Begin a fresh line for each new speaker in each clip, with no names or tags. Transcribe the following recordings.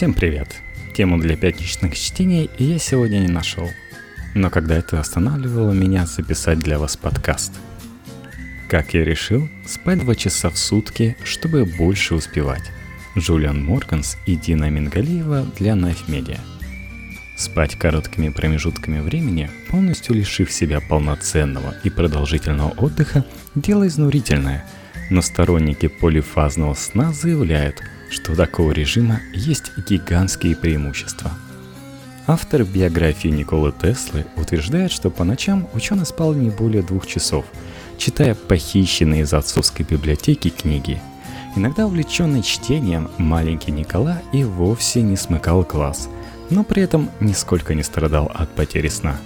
Всем привет! Тему для пятничных чтений я сегодня не нашел. Но когда это останавливало меня записать для вас подкаст. Как я решил, спать два часа в сутки, чтобы больше успевать. Джулиан Морганс и Дина Мингалиева для Knife Media. Спать короткими промежутками времени, полностью лишив себя полноценного и продолжительного отдыха, дело изнурительное, но сторонники полифазного сна заявляют – что у такого режима есть гигантские преимущества. Автор биографии Николы Теслы утверждает, что по ночам ученый спал не более двух часов, читая похищенные из отцовской библиотеки книги. Иногда увлеченный чтением, маленький Никола и вовсе не смыкал глаз, но при этом нисколько не страдал от потери сна.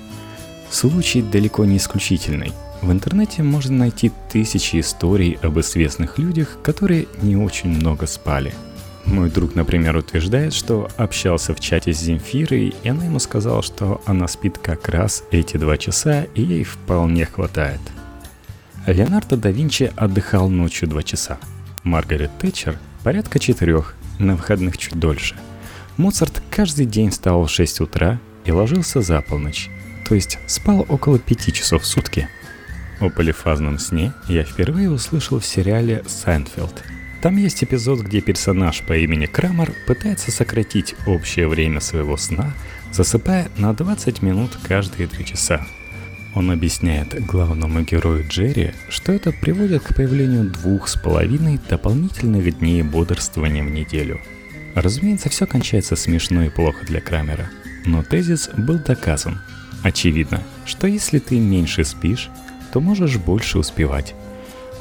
Случай далеко не исключительный. В интернете можно найти тысячи историй об известных людях, которые не очень много спали – мой друг, например, утверждает, что общался в чате с Земфирой, и она ему сказала, что она спит как раз эти два часа, и ей вполне хватает. Леонардо да Винчи отдыхал ночью два часа. Маргарет Тэтчер – порядка четырех, на выходных чуть дольше. Моцарт каждый день вставал в 6 утра и ложился за полночь, то есть спал около пяти часов в сутки. О полифазном сне я впервые услышал в сериале «Сайнфелд», там есть эпизод, где персонаж по имени Крамер пытается сократить общее время своего сна, засыпая на 20 минут каждые 3 часа. Он объясняет главному герою Джерри, что это приводит к появлению двух с половиной дополнительных дней бодрствования в неделю. Разумеется, все кончается смешно и плохо для Крамера, но тезис был доказан. Очевидно, что если ты меньше спишь, то можешь больше успевать.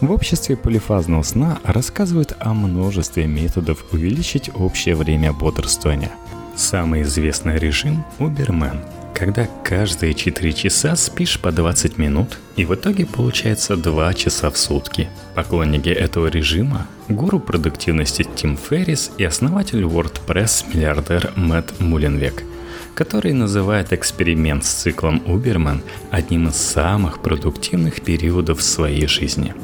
В обществе полифазного сна рассказывают о множестве методов увеличить общее время бодрствования. Самый известный режим – Убермен, когда каждые 4 часа спишь по 20 минут, и в итоге получается 2 часа в сутки. Поклонники этого режима – гуру продуктивности Тим Феррис и основатель WordPress миллиардер Мэтт Муленвек – который называет эксперимент с циклом Уберман одним из самых продуктивных периодов в своей жизни –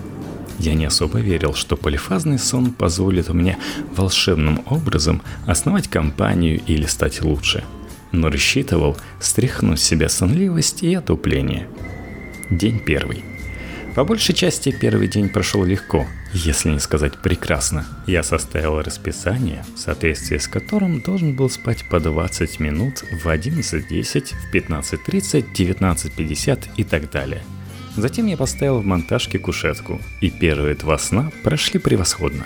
я не особо верил, что полифазный сон позволит мне волшебным образом основать компанию или стать лучше. Но рассчитывал стряхнуть с себя сонливость и отупление. День первый. По большей части первый день прошел легко, если не сказать прекрасно. Я составил расписание, в соответствии с которым должен был спать по 20 минут в 11.10, в 15.30, 19.50 и так далее – Затем я поставил в монтажке кушетку, и первые два сна прошли превосходно.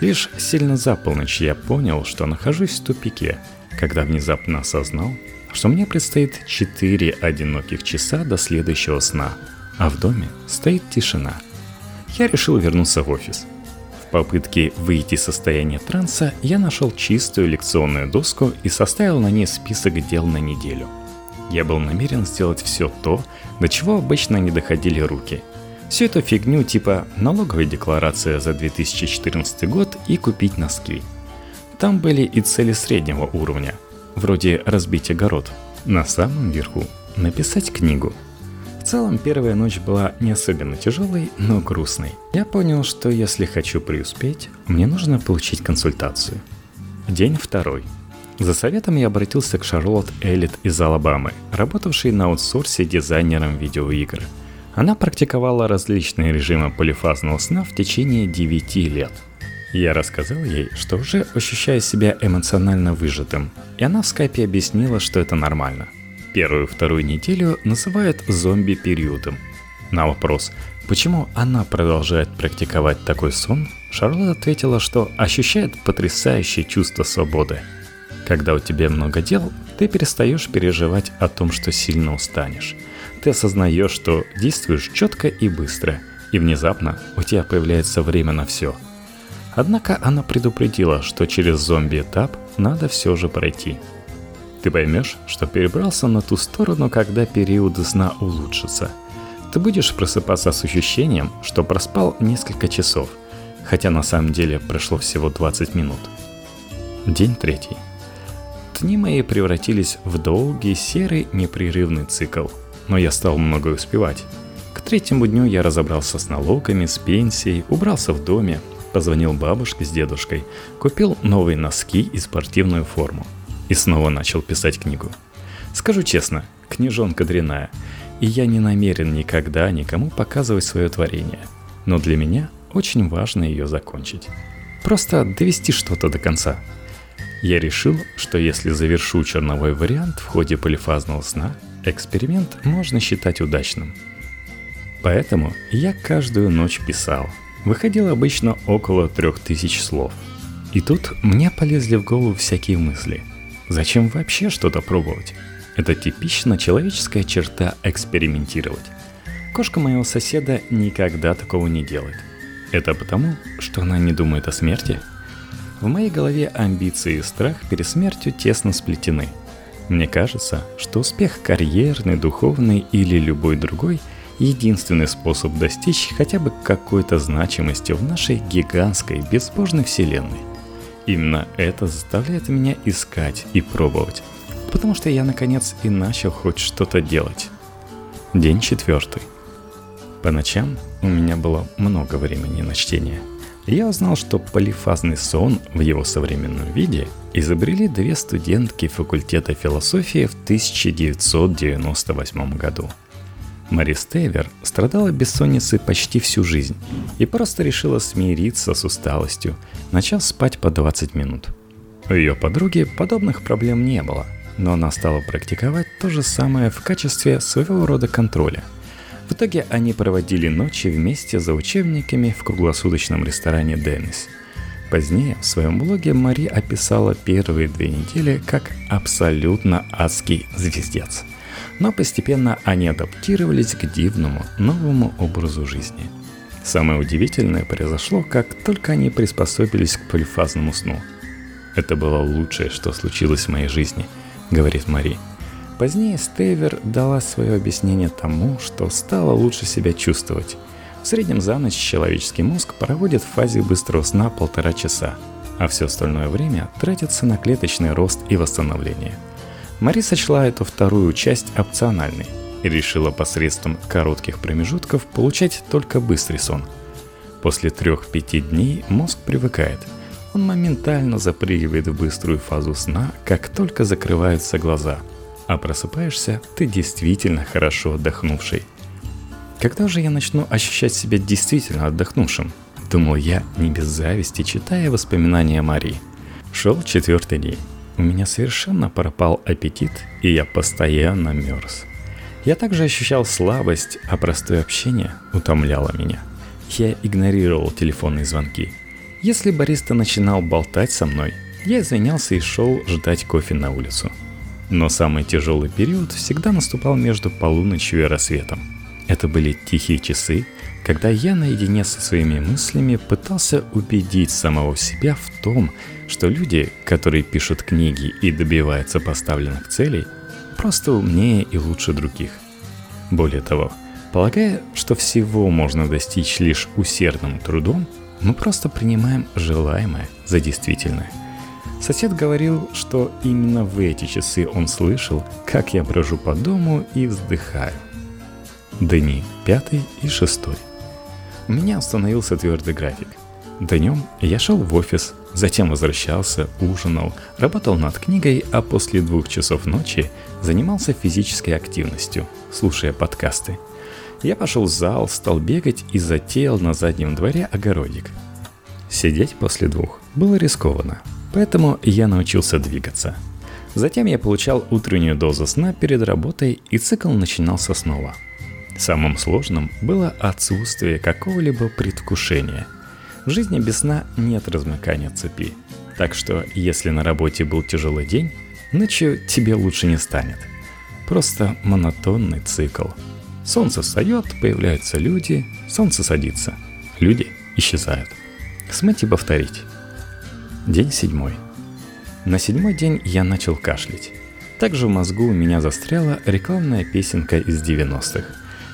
Лишь сильно за полночь я понял, что нахожусь в тупике, когда внезапно осознал, что мне предстоит 4 одиноких часа до следующего сна, а в доме стоит тишина. Я решил вернуться в офис. В попытке выйти из состояния транса я нашел чистую лекционную доску и составил на ней список дел на неделю – я был намерен сделать все то, до чего обычно не доходили руки. Всю эту фигню типа налоговая декларация за 2014 год и купить носки. Там были и цели среднего уровня, вроде разбить огород. На самом верху написать книгу. В целом первая ночь была не особенно тяжелой, но грустной. Я понял, что если хочу преуспеть, мне нужно получить консультацию. День второй – за советом я обратился к Шарлотт Эллит из Алабамы, работавшей на аутсорсе дизайнером видеоигр. Она практиковала различные режимы полифазного сна в течение 9 лет. Я рассказал ей, что уже ощущаю себя эмоционально выжатым, и она в скайпе объяснила, что это нормально. Первую-вторую неделю называют зомби-периодом. На вопрос, почему она продолжает практиковать такой сон, Шарлотт ответила, что ощущает потрясающее чувство свободы – когда у тебя много дел, ты перестаешь переживать о том, что сильно устанешь. Ты осознаешь, что действуешь четко и быстро, и внезапно у тебя появляется время на все. Однако она предупредила, что через зомби-этап надо все же пройти. Ты поймешь, что перебрался на ту сторону, когда периоды сна улучшатся. Ты будешь просыпаться с ощущением, что проспал несколько часов, хотя на самом деле прошло всего 20 минут. День третий. Мои превратились в долгий серый непрерывный цикл, но я стал много успевать. К третьему дню я разобрался с налогами, с пенсией, убрался в доме. Позвонил бабушке с дедушкой, купил новые носки и спортивную форму. И снова начал писать книгу. Скажу честно, книжонка дряная, и я не намерен никогда никому показывать свое творение. Но для меня очень важно ее закончить. Просто довести что-то до конца. Я решил, что если завершу черновой вариант в ходе полифазного сна, эксперимент можно считать удачным. Поэтому я каждую ночь писал. Выходило обычно около трех тысяч слов. И тут мне полезли в голову всякие мысли. Зачем вообще что-то пробовать? Это типично человеческая черта экспериментировать. Кошка моего соседа никогда такого не делает. Это потому, что она не думает о смерти? В моей голове амбиции и страх перед смертью тесно сплетены. Мне кажется, что успех карьерный, духовный или любой другой – единственный способ достичь хотя бы какой-то значимости в нашей гигантской, безбожной вселенной. Именно это заставляет меня искать и пробовать потому что я наконец и начал хоть что-то делать. День четвертый. По ночам у меня было много времени на чтение. Я узнал, что полифазный сон в его современном виде изобрели две студентки факультета философии в 1998 году. Мари Стейвер страдала бессонницей почти всю жизнь и просто решила смириться с усталостью, начав спать по 20 минут. У ее подруги подобных проблем не было – но она стала практиковать то же самое в качестве своего рода контроля. В итоге они проводили ночи вместе за учебниками в круглосуточном ресторане «Деннис». Позднее в своем блоге Мари описала первые две недели как абсолютно адский звездец. Но постепенно они адаптировались к дивному новому образу жизни. Самое удивительное произошло, как только они приспособились к полифазному сну. Это было лучшее, что случилось в моей жизни – говорит Мари. Позднее Стейвер дала свое объяснение тому, что стало лучше себя чувствовать. В среднем за ночь человеческий мозг проводит в фазе быстрого сна полтора часа, а все остальное время тратится на клеточный рост и восстановление. Мари сочла эту вторую часть опциональной и решила посредством коротких промежутков получать только быстрый сон. После трех-пяти дней мозг привыкает – он моментально запрыгивает в быструю фазу сна, как только закрываются глаза. А просыпаешься ты действительно хорошо отдохнувший. Когда же я начну ощущать себя действительно отдохнувшим? Думал я не без зависти, читая воспоминания Марии. Шел четвертый день. У меня совершенно пропал аппетит, и я постоянно мерз. Я также ощущал слабость, а простое общение утомляло меня. Я игнорировал телефонные звонки – если бариста начинал болтать со мной, я извинялся и шел ждать кофе на улицу. Но самый тяжелый период всегда наступал между полуночью и рассветом. Это были тихие часы, когда я наедине со своими мыслями пытался убедить самого себя в том, что люди, которые пишут книги и добиваются поставленных целей, просто умнее и лучше других. Более того, полагая, что всего можно достичь лишь усердным трудом – мы просто принимаем желаемое за действительное. Сосед говорил, что именно в эти часы он слышал, как я брожу по дому и вздыхаю. Дни пятый и шестой. У меня установился твердый график. Днем я шел в офис, затем возвращался, ужинал, работал над книгой, а после двух часов ночи занимался физической активностью, слушая подкасты – я пошел в зал, стал бегать и затеял на заднем дворе огородик. Сидеть после двух было рискованно, поэтому я научился двигаться. Затем я получал утреннюю дозу сна перед работой, и цикл начинался снова. Самым сложным было отсутствие какого-либо предвкушения. В жизни без сна нет размыкания цепи. Так что, если на работе был тяжелый день, ночью тебе лучше не станет. Просто монотонный цикл – Солнце встает, появляются люди, солнце садится, люди исчезают. Смыть и повторить. День седьмой. На седьмой день я начал кашлять. Также в мозгу у меня застряла рекламная песенка из 90-х.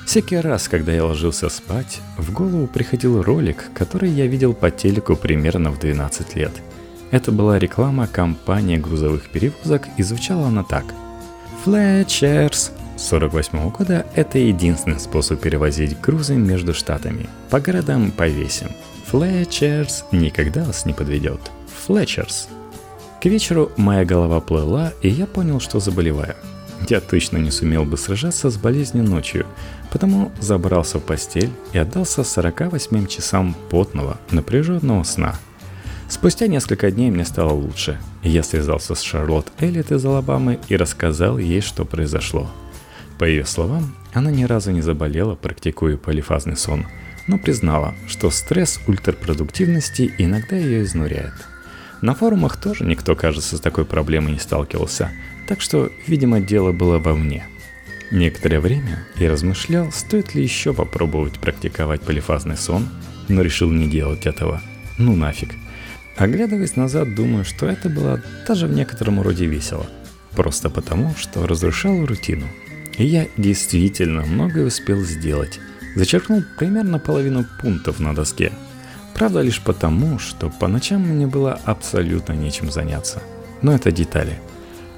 Всякий раз, когда я ложился спать, в голову приходил ролик, который я видел по телеку примерно в 12 лет. Это была реклама компании грузовых перевозок и звучала она так. Fletchers, 1948 года это единственный способ перевозить грузы между штатами, по городам, по весям. Флетчерс никогда вас не подведет. Флетчерс. К вечеру моя голова плыла, и я понял, что заболеваю. Я точно не сумел бы сражаться с болезнью ночью, потому забрался в постель и отдался 48 часам потного, напряженного сна. Спустя несколько дней мне стало лучше, я связался с Шарлотт Эллит из Алабамы и рассказал ей, что произошло. По ее словам, она ни разу не заболела, практикуя полифазный сон, но признала, что стресс ультрапродуктивности иногда ее изнуряет. На форумах тоже никто, кажется, с такой проблемой не сталкивался, так что, видимо, дело было вовне. Некоторое время я размышлял, стоит ли еще попробовать практиковать полифазный сон, но решил не делать этого. Ну нафиг. Оглядываясь назад, думаю, что это было даже в некотором роде весело. Просто потому, что разрушал рутину. И я действительно многое успел сделать. Зачеркнул примерно половину пунктов на доске. Правда, лишь потому, что по ночам мне было абсолютно нечем заняться. Но это детали.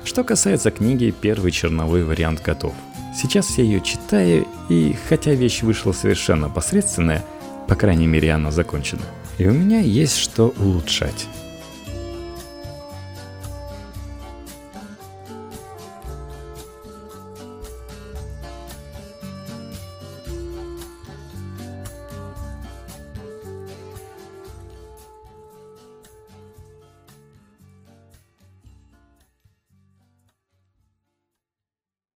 Что касается книги, первый черновой вариант готов. Сейчас я ее читаю, и хотя вещь вышла совершенно посредственная, по крайней мере она закончена. И у меня есть что улучшать.